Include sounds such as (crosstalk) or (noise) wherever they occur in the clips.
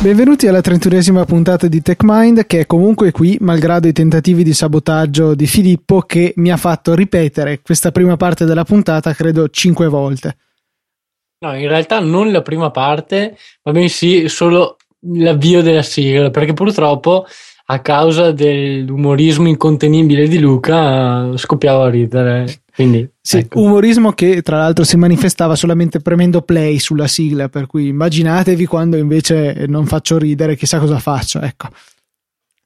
Benvenuti alla trentunesima puntata di TechMind che è comunque qui malgrado i tentativi di sabotaggio di Filippo che mi ha fatto ripetere questa prima parte della puntata credo cinque volte. No, in realtà non la prima parte, ma bensì solo l'avvio della sigla, perché purtroppo a causa dell'umorismo incontenibile di Luca scoppiavo a ridere. Quindi, sì, ecco. umorismo che tra l'altro si manifestava solamente premendo play sulla sigla, per cui immaginatevi quando invece non faccio ridere, chissà cosa faccio, ecco.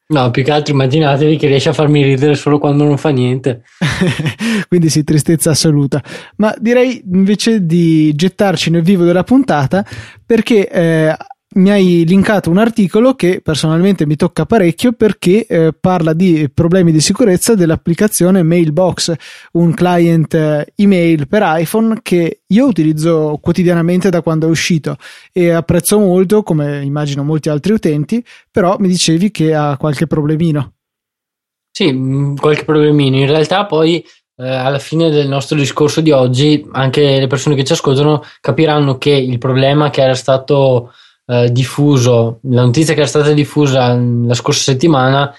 No, più che altro immaginatevi che riesce a farmi ridere solo quando non fa niente. (laughs) Quindi sì, tristezza assoluta. Ma direi invece di gettarci nel vivo della puntata perché eh, mi hai linkato un articolo che personalmente mi tocca parecchio perché eh, parla di problemi di sicurezza dell'applicazione Mailbox, un client eh, email per iPhone che io utilizzo quotidianamente da quando è uscito e apprezzo molto, come immagino molti altri utenti, però mi dicevi che ha qualche problemino. Sì, mm, qualche problemino. In realtà poi eh, alla fine del nostro discorso di oggi anche le persone che ci ascoltano capiranno che il problema che era stato eh, diffuso, la notizia che era stata diffusa la scorsa settimana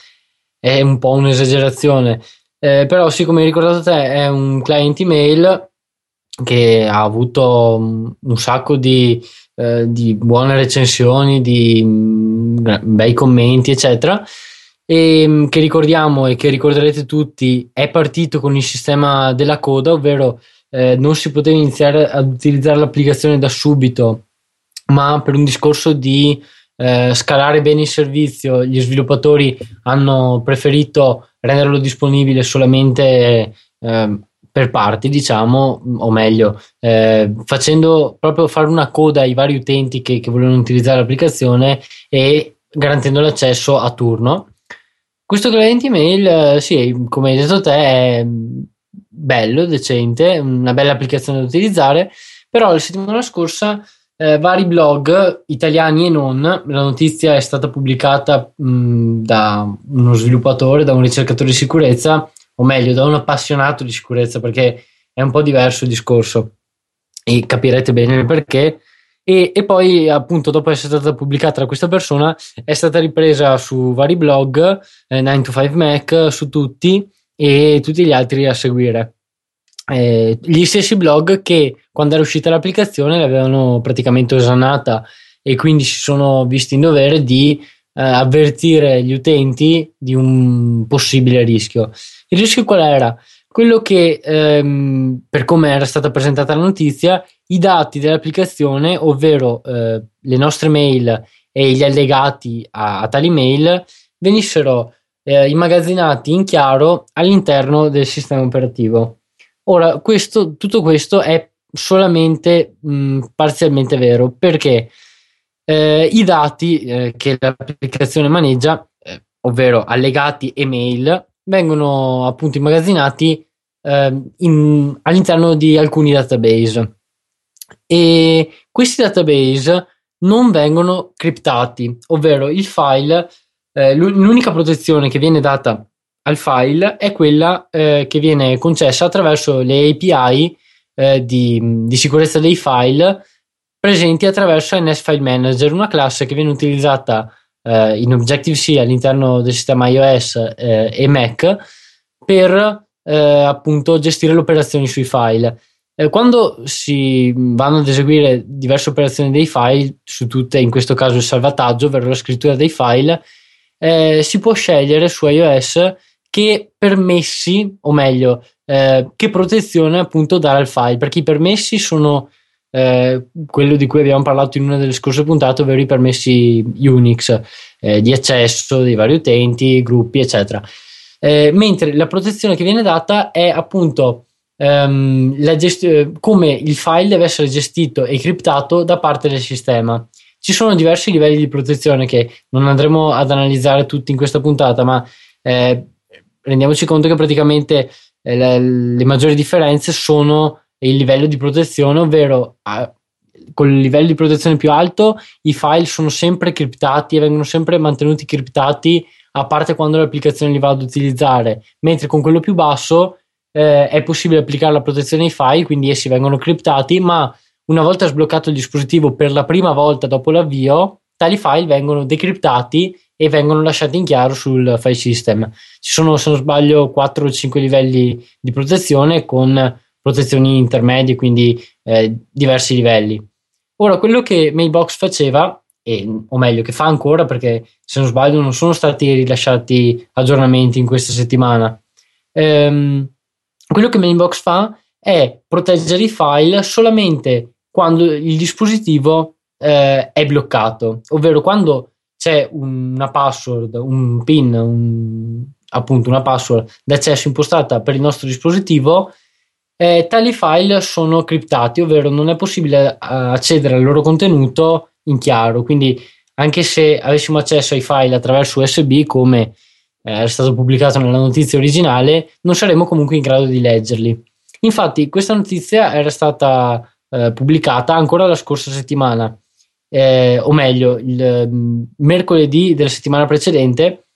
è un po' un'esagerazione. Eh, però, sì, hai ricordato te, è un client email che ha avuto un sacco di, eh, di buone recensioni, di mh, bei commenti, eccetera. E che ricordiamo e che ricorderete tutti, è partito con il sistema della coda, ovvero eh, non si poteva iniziare ad utilizzare l'applicazione da subito ma per un discorso di eh, scalare bene il servizio, gli sviluppatori hanno preferito renderlo disponibile solamente eh, per parti, diciamo, o meglio, eh, facendo proprio fare una coda ai vari utenti che, che volevano utilizzare l'applicazione e garantendo l'accesso a turno. Questo client email, eh, sì, come hai detto te, è bello, decente, una bella applicazione da utilizzare, però la settimana scorsa eh, vari blog italiani e non. La notizia è stata pubblicata mh, da uno sviluppatore, da un ricercatore di sicurezza, o meglio, da un appassionato di sicurezza, perché è un po' diverso il discorso e capirete bene perché. E, e, poi, appunto, dopo essere stata pubblicata da questa persona, è stata ripresa su vari blog, eh, 9 to 5 Mac, su tutti e tutti gli altri a seguire eh, gli stessi blog che quando era uscita l'applicazione l'avevano praticamente osannata e quindi si sono visti in dovere di eh, avvertire gli utenti di un possibile rischio. Il rischio qual era? Quello che, ehm, per come era stata presentata la notizia, i dati dell'applicazione, ovvero eh, le nostre mail e gli allegati a, a tali mail, venissero eh, immagazzinati in chiaro all'interno del sistema operativo. Ora, questo, tutto questo è solamente mh, parzialmente vero perché eh, i dati eh, che l'applicazione maneggia, eh, ovvero allegati e mail, vengono appunto immagazzinati ehm, in, all'interno di alcuni database. E questi database non vengono criptati, ovvero il file, eh, l'unica protezione che viene data al file è quella eh, che viene concessa attraverso le API eh, di, di, sicurezza dei file presenti attraverso NS File Manager, una classe che viene utilizzata eh, in Objective-C all'interno del sistema iOS eh, e Mac per eh, appunto gestire le operazioni sui file. Eh, quando si vanno ad eseguire diverse operazioni dei file, su tutte in questo caso il salvataggio, ovvero la scrittura dei file, si può scegliere su iOS che permessi, o meglio, eh, che protezione appunto dare al file, perché i permessi sono eh, quello di cui abbiamo parlato in una delle scorse puntate, ovvero i permessi Unix eh, di accesso dei vari utenti, gruppi, eccetera. Eh, mentre la protezione che viene data è appunto ehm, gest- come il file deve essere gestito e criptato da parte del sistema. Ci sono diversi livelli di protezione che non andremo ad analizzare tutti in questa puntata, ma eh, rendiamoci conto che praticamente eh, le, le, maggiori differenze sono il livello di protezione, ovvero eh, con il livello di protezione più alto i file sono sempre criptati e vengono sempre mantenuti criptati a parte quando l'applicazione li va ad utilizzare, mentre con quello più basso eh, è possibile applicare la protezione ai file, quindi essi vengono criptati, ma una volta sbloccato il dispositivo per la prima volta dopo l'avvio, tali file vengono decriptati e vengono lasciati in chiaro sul file system. Ci sono, se non sbaglio, 4 o 5 livelli di protezione con protezioni intermedie, quindi eh, diversi livelli. Ora, quello che Mailbox faceva, e, o meglio, che fa ancora, perché se non sbaglio non sono stati rilasciati aggiornamenti in questa settimana, ehm, quello che Mailbox fa è proteggere i file solamente quando il dispositivo eh, è bloccato, ovvero quando c'è una password, un PIN, un, appunto una password d'accesso impostata per il nostro dispositivo, eh, tali file sono criptati, ovvero non è possibile eh, accedere al loro contenuto in chiaro. Quindi, anche se avessimo accesso ai file attraverso USB, come eh, è stato pubblicato nella notizia originale, non saremmo comunque in grado di leggerli. Infatti, questa notizia era stata eh, pubblicata ancora la scorsa settimana, eh, o meglio, il mm, mercoledì della settimana precedente,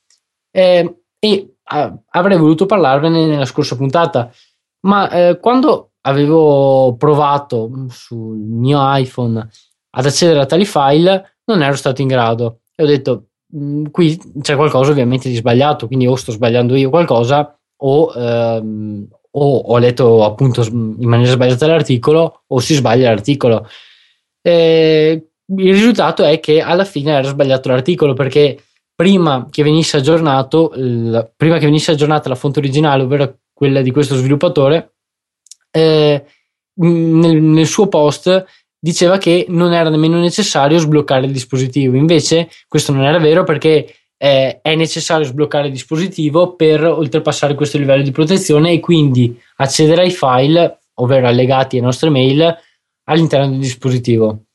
eh, e avrei voluto parlarvene nella scorsa puntata, ma eh, quando avevo provato sul mio iPhone ad accedere a tali file, non ero stato in grado e ho detto mm, qui c'è qualcosa ovviamente di sbagliato, quindi o sto sbagliando io qualcosa o, ehm, o ho letto appunto in maniera sbagliata l'articolo o si sbaglia l'articolo. E il risultato è che alla fine era sbagliato l'articolo perché prima che venisse aggiornato, il, prima che venisse aggiornata la fonte originale, ovvero quella di questo sviluppatore, eh, nel, nel, suo post diceva che non era nemmeno necessario sbloccare il dispositivo. Invece questo non era vero perché eh, è necessario sbloccare il dispositivo per oltrepassare questo livello di protezione e quindi accedere ai file, ovvero allegati alle nostre mail, all'interno del dispositivo.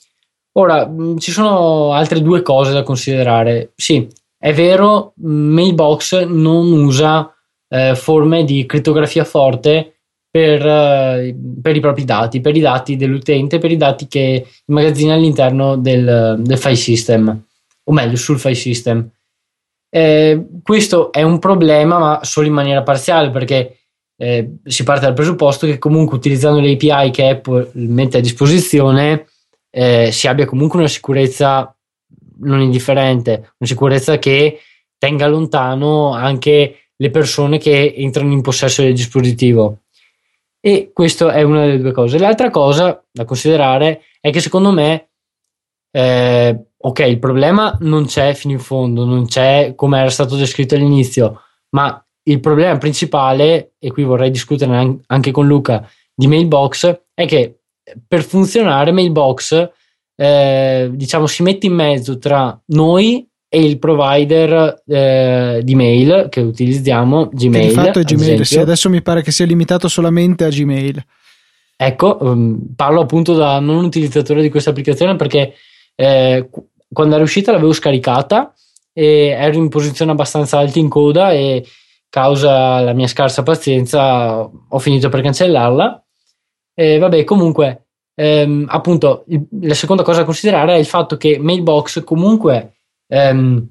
Ora, mh, ci sono altre due cose da considerare. Sì, è vero, Mailbox non usa eh, forme di crittografia forte per, eh, per, i propri dati, per i dati dell'utente, per i dati che immagazzina all'interno del, del file system, o meglio sul file system. Eh, questo è un problema, ma solo in maniera parziale, perché eh, si parte dal presupposto che comunque utilizzando le API che Apple mette a disposizione eh, si abbia comunque una sicurezza non indifferente, una sicurezza che tenga lontano anche le persone che entrano in possesso del dispositivo. E questa è una delle due cose. L'altra cosa da considerare è che secondo me eh, ok, il problema non c'è fino in fondo, non c'è come era stato descritto all'inizio, ma il problema principale, e qui vorrei discutere anche con Luca, di Mailbox, è che per funzionare Mailbox, eh, diciamo, si mette in mezzo tra noi e il provider eh, di mail che utilizziamo, Gmail. Di fatto è Gmail, sì, adesso mi pare che sia limitato solamente a Gmail. Ecco, um, parlo appunto da non utilizzatore di questa applicazione perché eh, quando era uscita l'avevo scaricata e ero in posizione abbastanza alta in coda e causa la mia scarsa pazienza ho finito per cancellarla. E vabbè, comunque, ehm, appunto, il, la seconda cosa da considerare è il fatto che Mailbox comunque ehm,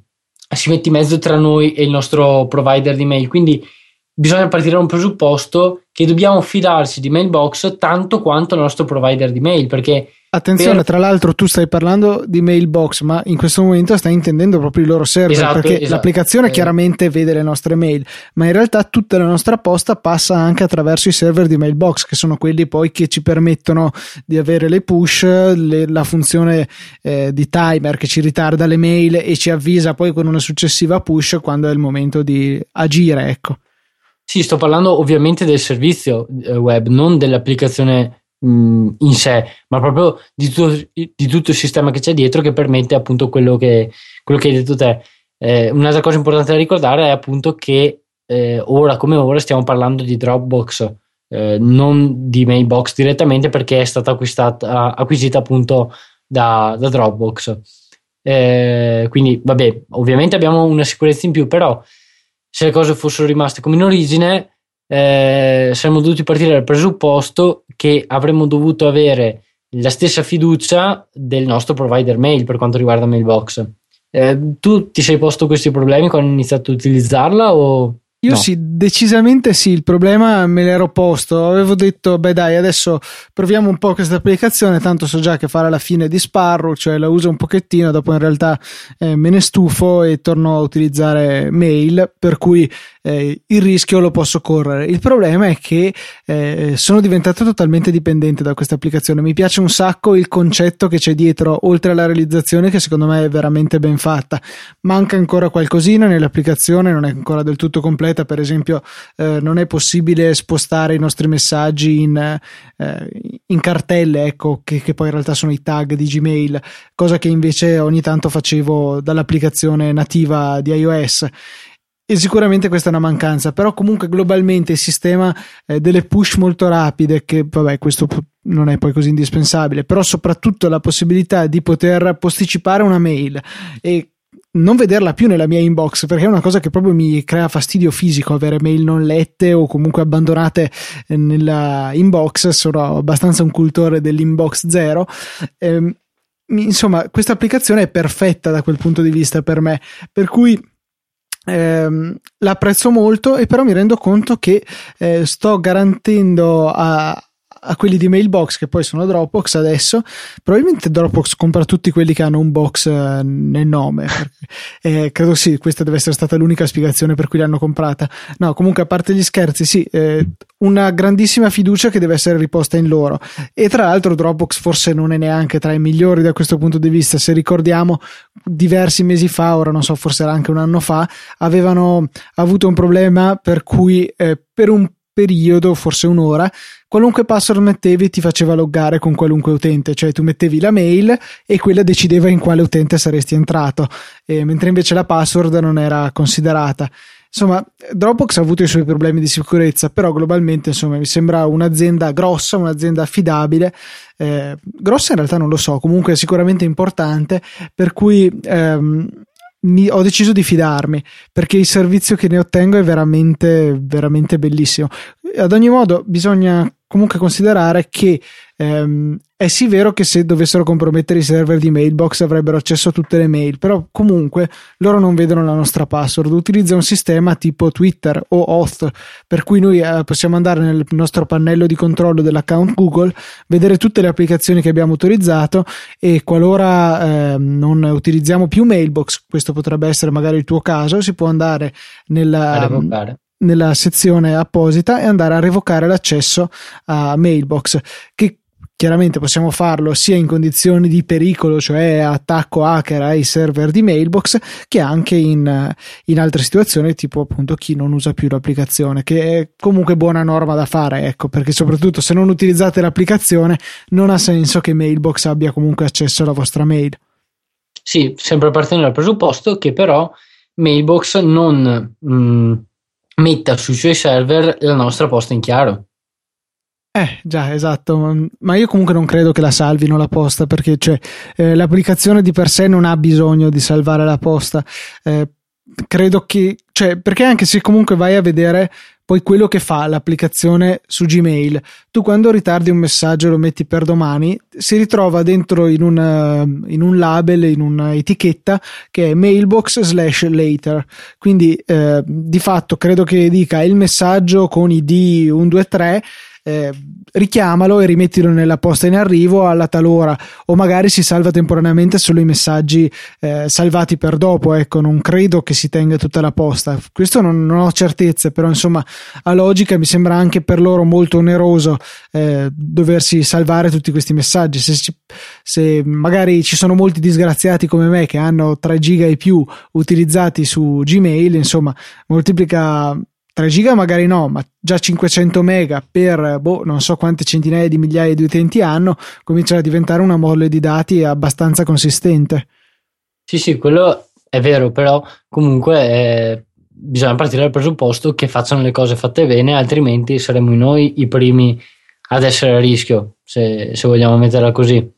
si mette in mezzo tra noi e il nostro provider di mail. Quindi bisogna partire da un presupposto che dobbiamo fidarci di Mailbox tanto quanto il nostro provider di mail, perché Attenzione, per... tra l'altro tu stai parlando di Mailbox, ma in questo momento stai intendendo proprio i loro server, esatto, perché esatto. l'applicazione eh. chiaramente vede le nostre mail, ma in realtà tutta la nostra posta passa anche attraverso i server di Mailbox, che sono quelli poi che ci permettono di avere le push, le, la funzione eh, di timer che ci ritarda le mail e ci avvisa poi con una successiva push quando è il momento di agire, ecco. Sì, sto parlando ovviamente del servizio eh, web, non dell'applicazione in sé, ma proprio di tutto, di tutto, il sistema che c'è dietro che permette appunto quello che, quello che hai detto te. Eh, un'altra cosa importante da ricordare è appunto che eh, ora come ora stiamo parlando di Dropbox, eh, non di Mailbox direttamente perché è stata acquisita appunto da, da Dropbox. Eh, quindi, vabbè, ovviamente abbiamo una sicurezza in più, però se le cose fossero rimaste come in origine, eh, saremmo dovuti partire dal presupposto che avremmo dovuto avere la stessa fiducia del nostro provider mail per quanto riguarda Mailbox. Eh, tu ti sei posto questi problemi quando hai iniziato a utilizzarla o Io no. sì, decisamente sì, il problema me l'ero posto, avevo detto beh dai adesso proviamo un po' questa applicazione, tanto so già che fare la fine di Sparrow, cioè la uso un pochettino, dopo in realtà eh, me ne stufo e torno a utilizzare mail, per cui eh, il rischio lo posso correre. Il problema è che eh, sono diventato totalmente dipendente da questa applicazione, mi piace un sacco il concetto che c'è dietro, oltre alla realizzazione che secondo me è veramente ben fatta, manca ancora qualcosina nell'applicazione, non è ancora del tutto completa completa, per esempio eh, non è possibile spostare i nostri messaggi in, eh, in cartelle, ecco, che, che, poi in realtà sono i tag di Gmail, cosa che invece ogni tanto facevo dall'applicazione nativa di iOS. E sicuramente questa è una mancanza, però comunque globalmente il sistema eh, delle push molto rapide, che vabbè, questo non è poi così indispensabile, però soprattutto la possibilità di poter posticipare una mail e non vederla più nella mia inbox perché è una cosa che proprio mi crea fastidio fisico avere mail non lette o comunque abbandonate nella inbox. Sono abbastanza un cultore dell'inbox zero. Ehm, insomma questa applicazione è perfetta da quel punto di vista per me per cui ehm, l'apprezzo molto e però mi rendo conto che eh, sto garantendo a a quelli di Mailbox che poi sono Dropbox adesso. Probabilmente Dropbox compra tutti quelli che hanno un box eh, nel nome (laughs) eh, credo sì questa deve essere stata l'unica spiegazione per cui l'hanno comprata. No comunque a parte gli scherzi sì eh, una grandissima fiducia che deve essere riposta in loro. E tra l'altro Dropbox forse non è neanche tra i migliori da questo punto di vista. Se ricordiamo diversi mesi fa ora non so forse era anche un anno fa avevano avuto un problema per cui eh, per un periodo, forse un'ora, qualunque password mettevi ti faceva loggare con qualunque utente, cioè tu mettevi la mail e quella decideva in quale utente saresti entrato, e mentre invece la password non era considerata. Insomma, Dropbox ha avuto i suoi problemi di sicurezza, però globalmente insomma, mi sembra un'azienda grossa, un'azienda affidabile. Eh, grossa in realtà non lo so, comunque sicuramente importante, per cui ehm, mi, ho deciso di fidarmi perché il servizio che ne ottengo è veramente, veramente bellissimo. Ad ogni modo, bisogna comunque considerare che ehm, è sì vero che se dovessero compromettere i server di Mailbox avrebbero accesso a tutte le mail, però comunque loro non vedono la nostra password. Utilizza un sistema tipo Twitter o Auth, per cui noi eh, possiamo andare nel nostro pannello di controllo dell'account Google, vedere tutte le applicazioni che abbiamo autorizzato e qualora eh, non utilizziamo più Mailbox, questo potrebbe essere magari il tuo caso, si può andare nella nella sezione apposita e andare a revocare l'accesso a Mailbox che chiaramente possiamo farlo sia in condizioni di pericolo, cioè attacco hacker ai server di Mailbox, che anche in, in, altre situazioni, tipo appunto chi non usa più l'applicazione, che è comunque buona norma da fare, ecco, perché soprattutto se non utilizzate l'applicazione non ha senso che Mailbox abbia comunque accesso alla vostra mail. Sì, sempre partendo dal presupposto che però Mailbox non mh, mm, metta sui suoi server la nostra posta in chiaro. Eh, già, esatto, ma io comunque non credo che la salvino la posta perché cioè, eh, l'applicazione di per sé non ha bisogno di salvare la posta. Eh, credo che, cioè, perché anche se comunque vai a vedere poi quello che fa l'applicazione su Gmail, tu quando ritardi un messaggio e lo metti per domani, si ritrova dentro in, una, in un label, in un'etichetta che è mailbox slash later. Quindi eh, di fatto credo che dica il messaggio con ID 123 eh, richiamalo e rimettilo nella posta in arrivo alla talora o magari si salva temporaneamente solo i messaggi eh, salvati per dopo ecco non credo che si tenga tutta la posta. Questo non, non ho certezze però insomma a logica mi sembra anche per loro molto oneroso eh, doversi salvare tutti questi messaggi. Se, se magari ci sono molti disgraziati come me che hanno 3 giga e più utilizzati su Gmail insomma moltiplica 3 giga magari no, ma già 500 mega per boh, non so quante centinaia di migliaia di utenti hanno, comincia a diventare una molle di dati abbastanza consistente. Sì, sì, quello è vero, però comunque eh, bisogna partire dal presupposto che facciano le cose fatte bene, altrimenti saremo noi i primi ad essere a rischio, se, se vogliamo metterla così.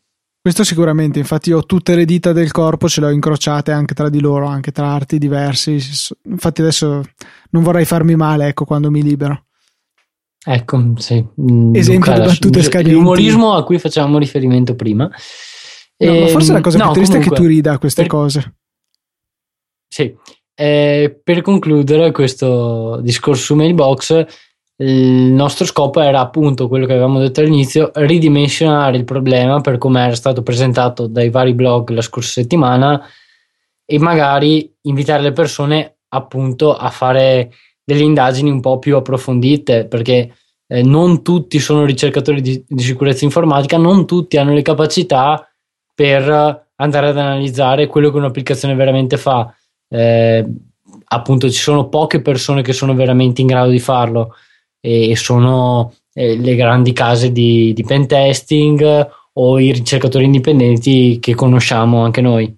Questo sicuramente, infatti ho tutte le dita del corpo, ce le ho incrociate anche tra di loro, anche tra arti diversi. Infatti adesso non vorrei farmi male, ecco, quando mi libero. Ecco, sì. Mm, Esempio Luca, di battute scadenti. L'umorismo a cui facevamo riferimento prima. No, e, ma forse la cosa no, più triste comunque, è che tu rida a queste per... cose. Sì, eh, per concludere questo discorso su Mailbox, il nostro scopo era appunto quello che avevamo detto all'inizio, ridimensionare il problema per come era stato presentato dai vari blog la scorsa settimana e magari invitare le persone appunto a fare delle indagini un po' più approfondite perché eh, non tutti sono ricercatori di, di, sicurezza informatica, non tutti hanno le capacità per andare ad analizzare quello che un'applicazione veramente fa. Eh, appunto ci sono poche persone che sono veramente in grado di farlo e sono eh, le grandi case di, di pen testing o i ricercatori indipendenti che conosciamo anche noi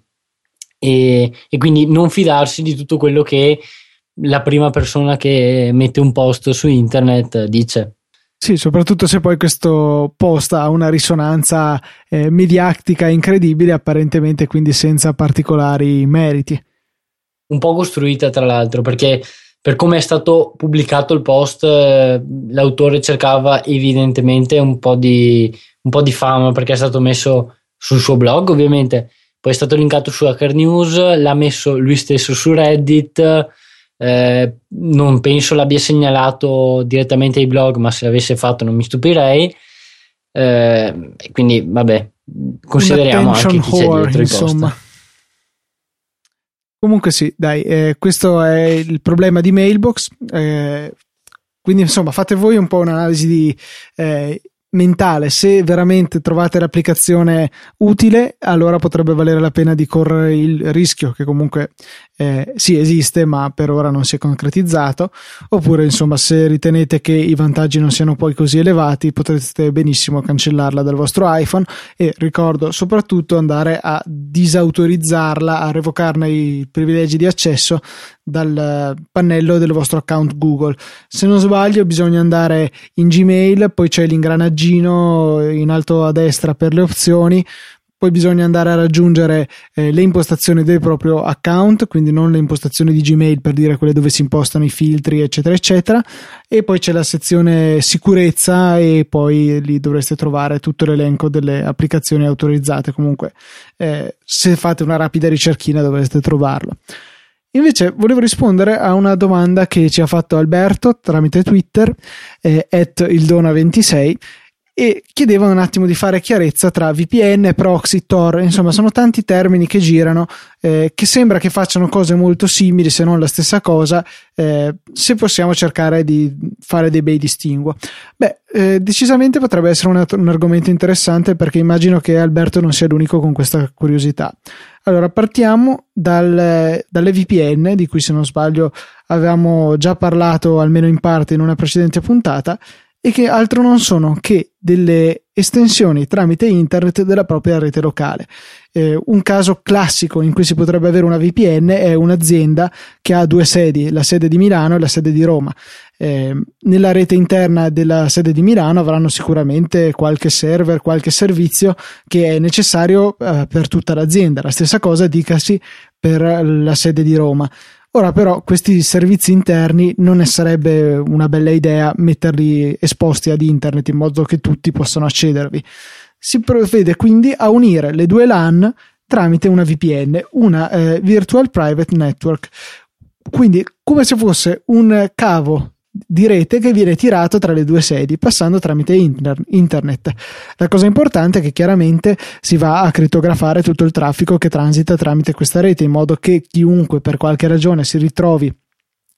e, e quindi non fidarsi di tutto quello che la prima persona che mette un post su internet dice. Sì, soprattutto se poi questo post ha una risonanza eh, mediatica incredibile, apparentemente quindi senza particolari meriti. Un po' costruita tra l'altro, perché per come è stato pubblicato il post, eh, l'autore cercava evidentemente un po, di, un po' di fama perché è stato messo sul suo blog, ovviamente, poi è stato linkato su Hacker News, l'ha messo lui stesso su Reddit. Eh, non penso l'abbia segnalato direttamente ai blog, ma se l'avesse fatto non mi stupirei. Eh, quindi, vabbè, consideriamo anche chi c'è dietro insomma. post. Comunque sì, dai, eh, questo è il problema di Mailbox. Eh, quindi insomma fate voi un po' un'analisi di eh, mentale, se veramente trovate l'applicazione utile, allora potrebbe valere la pena di correre il rischio che comunque eh, sì esiste, ma per ora non si è concretizzato. Oppure, insomma, se ritenete che i vantaggi non siano poi così elevati, potrete benissimo cancellarla dal vostro iPhone e ricordo soprattutto andare a disautorizzarla, a revocarne i privilegi di accesso dal pannello del vostro account Google. Se non sbaglio, bisogna andare in Gmail, poi c'è l'ingranaggino in alto a destra per le opzioni. Poi bisogna andare a raggiungere eh, le impostazioni del proprio account, quindi non le impostazioni di Gmail per dire quelle dove si impostano i filtri, eccetera, eccetera. E poi c'è la sezione sicurezza e poi lì dovreste trovare tutto l'elenco delle applicazioni autorizzate. Comunque, eh, se fate una rapida ricerchina dovreste trovarlo. Invece volevo rispondere a una domanda che ci ha fatto Alberto tramite Twitter, eh, ildona26, e chiedeva un attimo di fare chiarezza tra VPN, proxy, Tor, insomma sono tanti termini che girano eh, che sembra che facciano cose molto simili se non la stessa cosa eh, se possiamo cercare di fare dei bei distinguo. Beh, eh, decisamente potrebbe essere un, un argomento interessante perché immagino che Alberto non sia l'unico con questa curiosità. Allora, partiamo dal, dalle VPN, di cui se non sbaglio avevamo già parlato almeno in parte in una precedente puntata, e che altro non sono che delle estensioni tramite internet della propria rete locale. Eh, un caso classico in cui si potrebbe avere una VPN è un'azienda che ha due sedi, la sede di Milano e la sede di Roma. Eh, nella rete interna della sede di Milano avranno sicuramente qualche server, qualche servizio che è necessario eh, per tutta l'azienda. La stessa cosa dicasi per la sede di Roma. Ora però questi servizi interni non ne sarebbe una bella idea metterli esposti ad internet in modo che tutti possano accedervi. Si provvede quindi a unire le due LAN tramite una VPN, una eh, Virtual Private Network. Quindi come se fosse un cavo di rete che viene tirato tra le due sedi passando tramite inter- internet. La cosa importante è che chiaramente si va a crittografare tutto il traffico che transita tramite questa rete in modo che chiunque per qualche ragione si ritrovi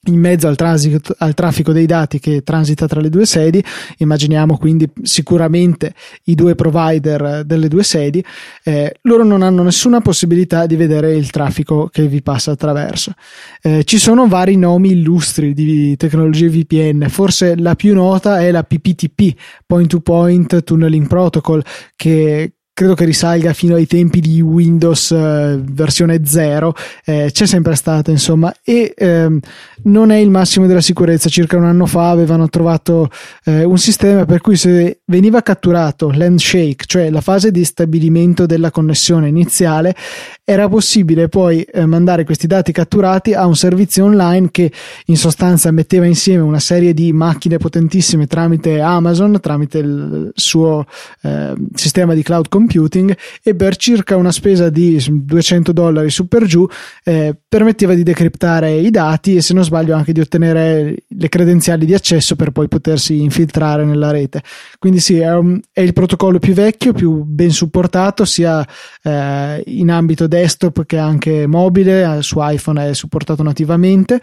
in mezzo al, transito, al, traffico dei dati che transita tra le due sedi, immaginiamo quindi sicuramente i due provider delle due sedi, eh, loro non hanno nessuna possibilità di vedere il traffico che vi passa attraverso. Eh, ci sono vari nomi illustri di tecnologie VPN, forse la più nota è la PPTP, Point to Point Tunneling Protocol, che credo che risalga fino ai tempi di Windows eh, versione 0, eh, c'è sempre stata insomma e ehm, non è il massimo della sicurezza, circa un anno fa avevano trovato eh, un sistema per cui se veniva catturato l'handshake, cioè la fase di stabilimento della connessione iniziale, era possibile poi eh, mandare questi dati catturati a un servizio online che in sostanza metteva insieme una serie di macchine potentissime tramite Amazon, tramite il suo eh, sistema di cloud computing computing e per circa una spesa di 200 dollari su per giù eh, permetteva di decriptare i dati e se non sbaglio anche di ottenere le credenziali di accesso per poi potersi infiltrare nella rete. Quindi sì, è, un, è il protocollo più vecchio, più ben supportato sia eh, in ambito desktop che anche mobile, su iPhone è supportato nativamente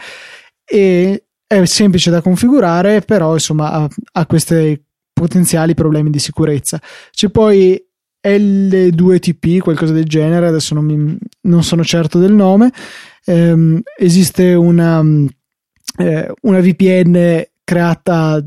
e è semplice da configurare, però insomma ha, ha questi potenziali problemi di sicurezza. C'è poi L2TP, qualcosa del genere, adesso non, mi, non sono certo del nome. Ehm, esiste una, eh, una VPN creata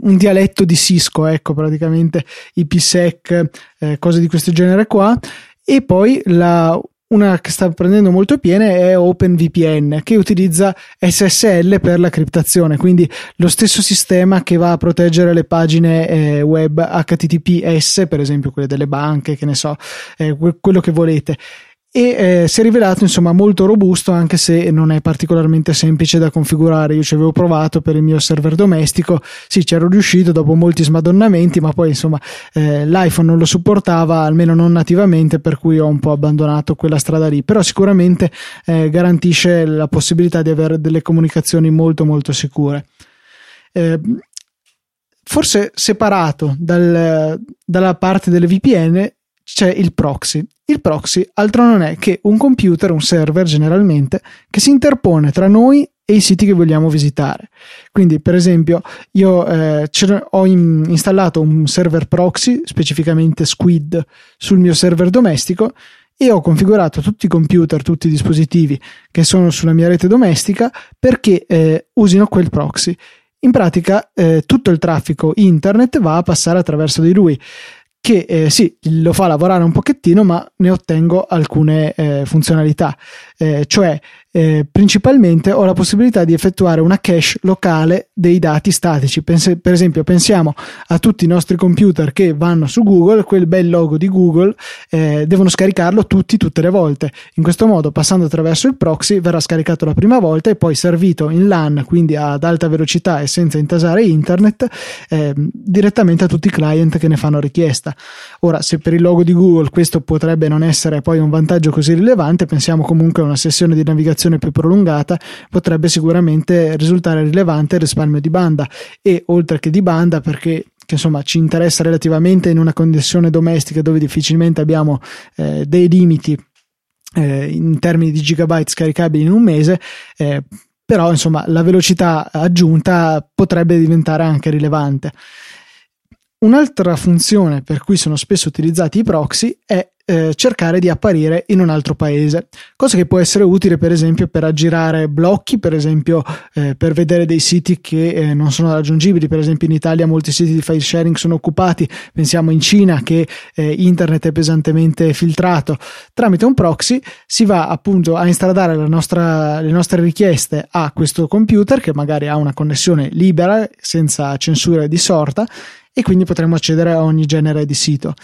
un dialetto di Cisco, ecco praticamente IPsec, eh, cose di questo genere qua. E poi la una che sta prendendo molto piene è OpenVPN che utilizza SSL per la criptazione, quindi lo stesso sistema che va a proteggere le pagine eh, web HTTPS, per esempio quelle delle banche, che ne so, eh, quello che volete e eh, si è rivelato insomma molto robusto anche se non è particolarmente semplice da configurare. Io ci avevo provato per il mio server domestico. Sì c'ero riuscito dopo molti smadonnamenti ma poi insomma eh, l'iPhone non lo supportava almeno non nativamente per cui ho un po' abbandonato quella strada lì. Però sicuramente eh, garantisce la possibilità di avere delle comunicazioni molto molto sicure. Eh, forse separato dal, dalla parte delle VPN c'è il proxy. Il proxy altro non è che un computer, un server generalmente, che si interpone tra noi e i siti che vogliamo visitare. Quindi, per esempio, io eh, ho in, installato un server proxy, specificamente Squid, sul mio server domestico e ho configurato tutti i computer, tutti i dispositivi che sono sulla mia rete domestica perché eh, usino quel proxy. In pratica, eh, tutto il traffico internet va a passare attraverso di lui che eh, sì, lo fa lavorare un pochettino, ma ne ottengo alcune eh, funzionalità. Eh, cioè, eh, principalmente ho la possibilità di effettuare una cache locale dei dati statici. Pense, per esempio, pensiamo a tutti i nostri computer che vanno su Google, quel bel logo di Google, eh, devono scaricarlo tutti, tutte le volte. In questo modo, passando attraverso il proxy, verrà scaricato la prima volta e poi servito in LAN, quindi ad alta velocità e senza intasare internet, eh, direttamente a tutti i client che ne fanno richiesta. Ora, se per il logo di Google questo potrebbe non essere poi un vantaggio così rilevante, pensiamo comunque a una sessione di navigazione più prolungata potrebbe sicuramente risultare rilevante il risparmio di banda. E oltre che di banda perché che insomma ci interessa relativamente in una connessione domestica dove difficilmente abbiamo eh, dei limiti eh, in termini di gigabyte scaricabili in un mese eh, però insomma la velocità aggiunta potrebbe diventare anche rilevante. Un'altra funzione per cui sono spesso utilizzati i proxy è eh, cercare di apparire in un altro paese, cosa che può essere utile per esempio per aggirare blocchi, per esempio eh, per vedere dei siti che eh, non sono raggiungibili, per esempio in Italia molti siti di file sharing sono occupati, pensiamo in Cina che eh, internet è pesantemente filtrato, tramite un proxy si va appunto a installare nostra, le nostre richieste a questo computer che magari ha una connessione libera senza censura di sorta e quindi potremo accedere a ogni genere di sito.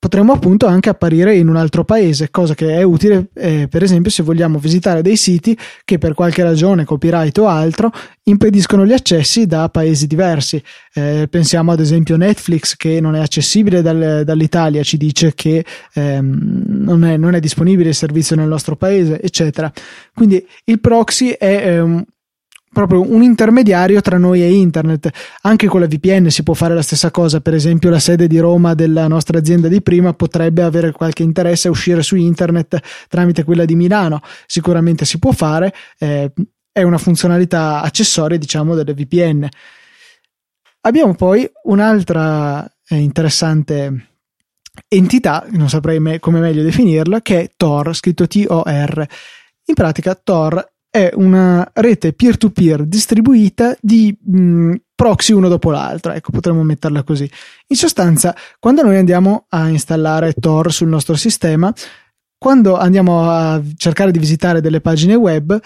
Potremmo appunto anche apparire in un altro paese, cosa che è utile eh, per esempio se vogliamo visitare dei siti che per qualche ragione, copyright o altro, impediscono gli accessi da paesi diversi. Eh, pensiamo ad esempio a Netflix che non è accessibile dal, dall'Italia, ci dice che ehm, non, è, non, è, disponibile il servizio nel nostro paese, eccetera. Quindi il proxy è ehm, proprio un intermediario tra noi e internet. Anche con la VPN si può fare la stessa cosa, per esempio la sede di Roma della nostra azienda di prima potrebbe avere qualche interesse a uscire su internet tramite quella di Milano, sicuramente si può fare, eh, è una funzionalità accessoria diciamo delle VPN. Abbiamo poi un'altra eh, interessante entità, non saprei me- come meglio definirla, che è Tor, scritto T-O-R. In pratica Tor è una rete peer-to-peer distribuita di mh, proxy uno dopo l'altro, ecco, potremmo metterla così. In sostanza, quando noi andiamo a installare Tor sul nostro sistema, quando andiamo a cercare di visitare delle pagine web,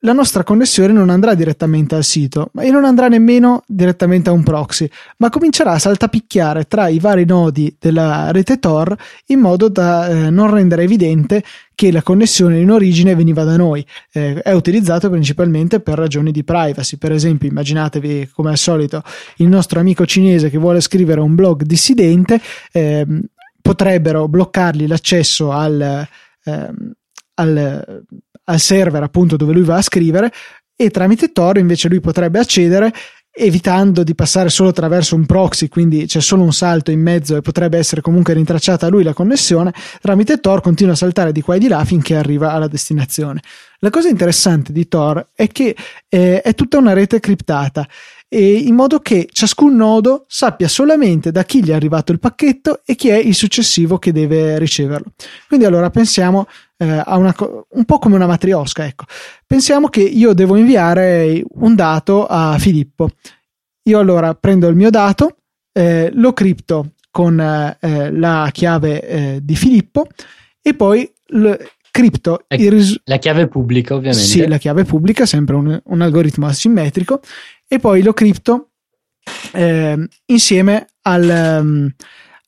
la nostra connessione non andrà direttamente al sito e non andrà nemmeno direttamente a un proxy, ma comincerà a saltapicchiare tra i vari nodi della rete Tor in modo da eh, non rendere evidente che la connessione in origine veniva da noi. Eh, è utilizzato principalmente per ragioni di privacy. Per esempio, immaginatevi come al solito il nostro amico cinese che vuole scrivere un blog dissidente. Eh, potrebbero bloccargli l'accesso al, ehm, al, al server appunto dove lui va a scrivere e tramite Tor invece lui potrebbe accedere evitando di passare solo attraverso un proxy, quindi c'è solo un salto in mezzo e potrebbe essere comunque rintracciata a lui la connessione, tramite Tor continua a saltare di qua e di là finché arriva alla destinazione. La cosa interessante di Tor è che eh, è tutta una rete criptata in modo che ciascun nodo sappia solamente da chi gli è arrivato il pacchetto e chi è il successivo che deve riceverlo. Quindi allora pensiamo eh, a una, un po' come una matriosca, ecco. Pensiamo che io devo inviare un dato a Filippo. Io allora prendo il mio dato, eh, lo cripto con eh, la chiave eh, di Filippo e poi lo, cripto la, ris- la chiave pubblica ovviamente sì la chiave pubblica sempre un, un algoritmo asimmetrico e poi lo cripto eh, insieme al, um,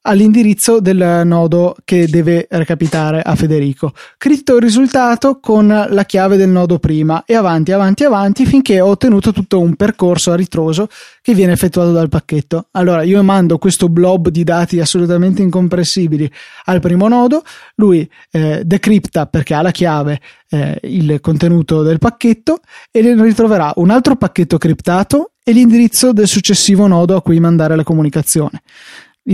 all'indirizzo del nodo che deve recapitare a Federico. Cripto il risultato con la chiave del nodo prima e avanti, avanti, avanti finché ho ottenuto tutto un percorso a ritroso che viene effettuato dal pacchetto. Allora io mando questo blob di dati assolutamente incomprensibili al primo nodo, lui eh, decripta perché ha la chiave eh, il contenuto del pacchetto e ne ritroverà un altro pacchetto criptato e l'indirizzo del successivo nodo a cui mandare la comunicazione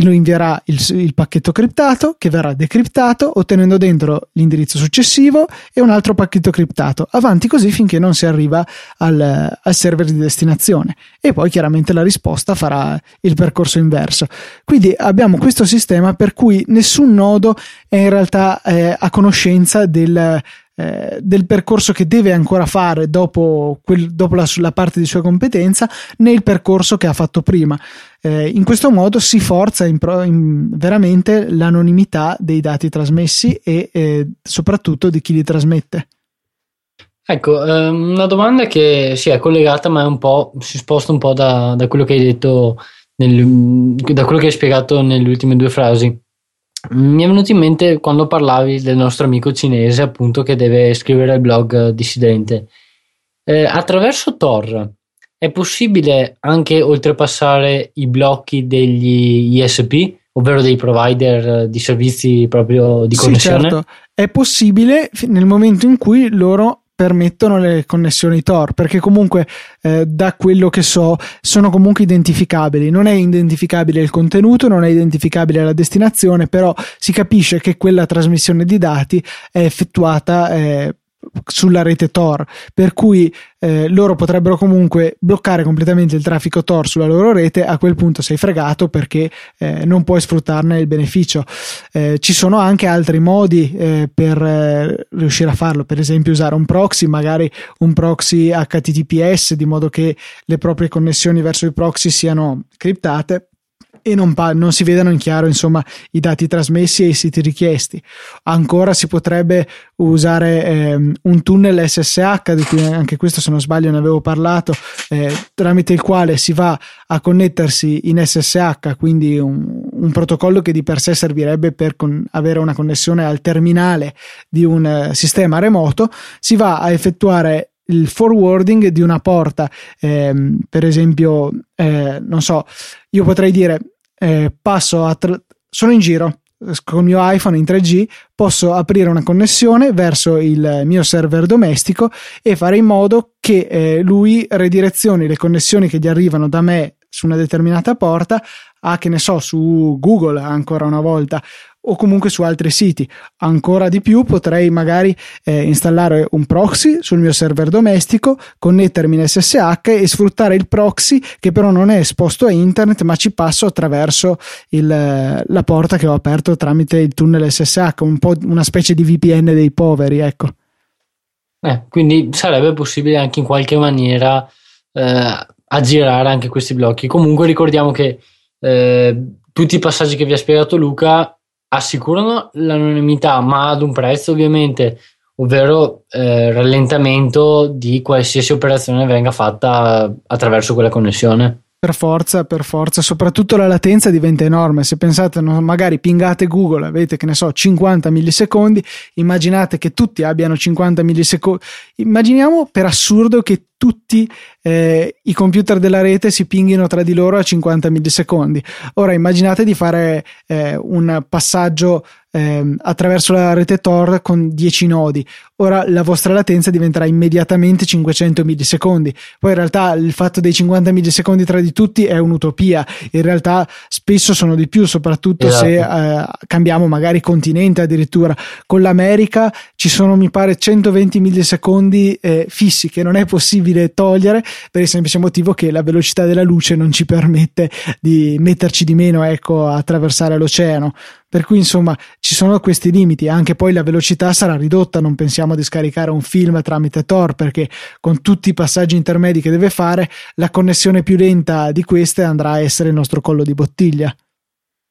lui invierà il, il, pacchetto criptato che verrà decriptato ottenendo dentro l'indirizzo successivo e un altro pacchetto criptato. Avanti così finché non si arriva al, al server di destinazione. E poi chiaramente la risposta farà il percorso inverso. Quindi abbiamo questo sistema per cui nessun nodo è in realtà eh, a conoscenza del eh, del percorso che deve ancora fare dopo, quel, dopo la, la, parte di sua competenza nel percorso che ha fatto prima. Eh, in questo modo si forza in pro, in veramente l'anonimità dei dati trasmessi e eh, soprattutto di chi li trasmette. Ecco, ehm, una domanda che si è collegata ma è un po', si sposta un po' da, da quello che hai detto, nel, da quello che hai spiegato nelle ultime due frasi. Mi è venuto in mente quando parlavi del nostro amico cinese, appunto, che deve scrivere il blog dissidente. Eh, attraverso Tor è possibile anche oltrepassare i blocchi degli ISP, ovvero dei provider di servizi proprio di connessione? Sì, certo. È possibile nel momento in cui loro permettono le connessioni Tor perché comunque eh, da quello che so sono comunque identificabili. Non è identificabile il contenuto non è identificabile la destinazione però si capisce che quella trasmissione di dati è effettuata eh, sulla rete Tor, per cui eh, loro potrebbero comunque bloccare completamente il traffico Tor sulla loro rete, a quel punto sei fregato perché eh, non puoi sfruttarne il beneficio. Eh, ci sono anche altri modi eh, per eh, riuscire a farlo, per esempio usare un proxy, magari un proxy HTTPS, di modo che le proprie connessioni verso i proxy siano criptate e non, pa- non, si vedano in chiaro insomma i dati trasmessi e i siti richiesti. Ancora si potrebbe usare ehm, un tunnel SSH, di cui anche questo se non sbaglio ne avevo parlato, eh, tramite il quale si va a connettersi in SSH, quindi un, un protocollo che di per sé servirebbe per con- avere una connessione al terminale di un eh, sistema remoto, si va a effettuare il forwarding di una porta, ehm, per esempio, eh, non so, io potrei dire eh, passo a tra- sono in giro con il mio iPhone in 3G posso aprire una connessione verso il mio server domestico e fare in modo che eh, lui redirezioni le connessioni che gli arrivano da me su una determinata porta a che ne so su Google ancora una volta o comunque su altri siti. Ancora di più potrei magari eh, installare un proxy sul mio server domestico, connettermi in SSH e sfruttare il proxy che però non è esposto a internet ma ci passo attraverso il, la porta che ho aperto tramite il tunnel SSH, un po' una specie di VPN dei poveri, ecco. Eh, quindi sarebbe possibile anche in qualche maniera eh, aggirare anche questi blocchi. Comunque ricordiamo che eh, tutti i passaggi che vi ha spiegato Luca assicurano l'anonimità, ma ad un prezzo ovviamente, ovvero eh, rallentamento di qualsiasi operazione venga fatta attraverso quella connessione. Per forza, per forza, soprattutto la latenza diventa enorme. Se pensate, magari pingate Google, avete che ne so 50 millisecondi, immaginate che tutti abbiano 50 millisecondi. Immaginiamo per assurdo che tutti eh, i computer della rete si pinghino tra di loro a 50 millisecondi. Ora immaginate di fare eh, un passaggio eh, attraverso la rete Tor con 10 nodi. Ora la vostra latenza diventerà immediatamente 500 millisecondi. Poi in realtà il fatto dei 50 millisecondi tra di tutti è un'utopia. In realtà spesso sono di più, soprattutto esatto. se eh, cambiamo magari continente addirittura. Con l'America ci sono mi pare 120 millisecondi eh, fissi che non è possibile togliere per il semplice motivo che la velocità della luce non ci permette di metterci di meno ecco, a attraversare l'oceano. Per cui insomma ci sono questi limiti, anche poi la velocità sarà ridotta, non pensiamo di scaricare un film tramite Tor perché con tutti i passaggi intermedi che deve fare la connessione più lenta di queste andrà a essere il nostro collo di bottiglia.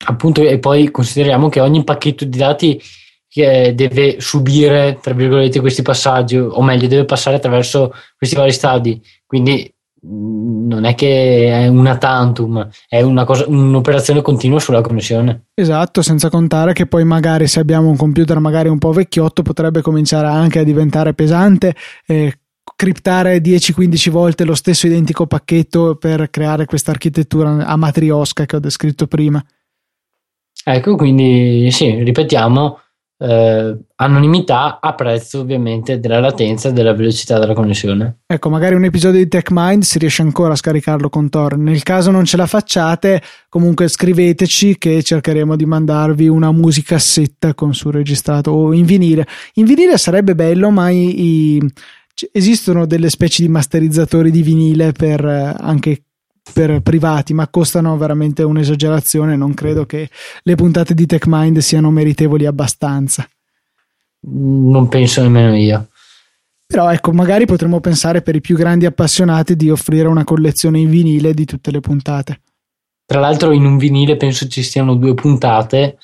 Appunto e poi consideriamo che ogni pacchetto di dati deve subire, tra virgolette, questi passaggi, o meglio, deve passare attraverso questi vari stadi. Quindi non è che è una tantum, è una cosa, un'operazione continua sulla connessione. Esatto, senza contare che poi magari se abbiamo un computer magari un po' vecchiotto potrebbe cominciare anche a diventare pesante. Eh, criptare 10-15 volte lo stesso identico pacchetto per creare questa architettura a matriosca che ho descritto prima. Ecco, quindi sì, ripetiamo, eh, anonimità a prezzo ovviamente della latenza e della velocità della connessione. Ecco, magari un episodio di TechMind si riesce ancora a scaricarlo con Tor. Nel caso non ce la facciate, comunque scriveteci che cercheremo di mandarvi una musicassetta con su registrato o in vinile. In vinile sarebbe bello, ma i, i, esistono delle specie di masterizzatori di vinile per eh, anche per privati, ma costano veramente un'esagerazione. Non credo che le puntate di TechMind siano meritevoli abbastanza. Non penso nemmeno io. Però ecco, magari potremmo pensare per i più grandi appassionati di offrire una collezione in vinile di tutte le puntate. Tra l'altro in un vinile penso ci stiano due puntate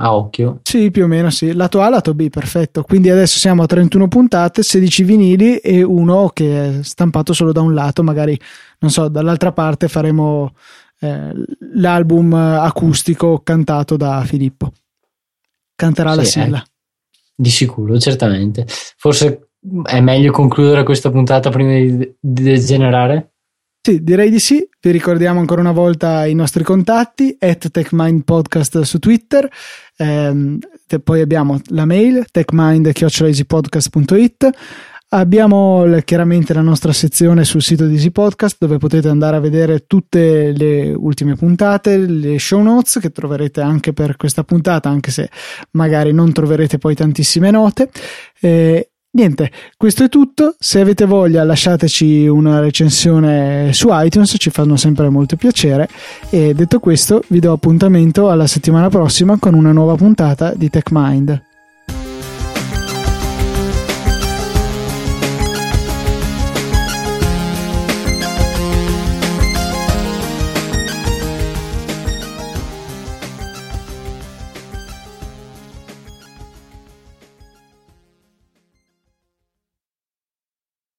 a occhio. Sì, più o meno sì. Lato A, lato B, perfetto. Quindi adesso siamo a 31 puntate, 16 vinili e uno che è stampato solo da un lato, magari non so, dall'altra parte faremo eh, l'album acustico cantato da Filippo. Canterà sì, la sigla. Eh, di sicuro, certamente. Forse è meglio concludere questa puntata prima di, di degenerare? Sì, direi di sì. Vi ricordiamo ancora una volta i nostri contatti, at TechMindPodcast su Twitter, ehm, poi abbiamo la mail techmind.easypodcast.it Abbiamo chiaramente la nostra sezione sul sito di Easy Podcast dove potete andare a vedere tutte le ultime puntate, le show notes che troverete anche per questa puntata, anche se magari non troverete poi tantissime note. Eh, niente, questo è tutto. Se avete voglia lasciateci una recensione su iTunes, ci fanno sempre molto piacere. E detto questo, vi do appuntamento alla settimana prossima con una nuova puntata di TechMind.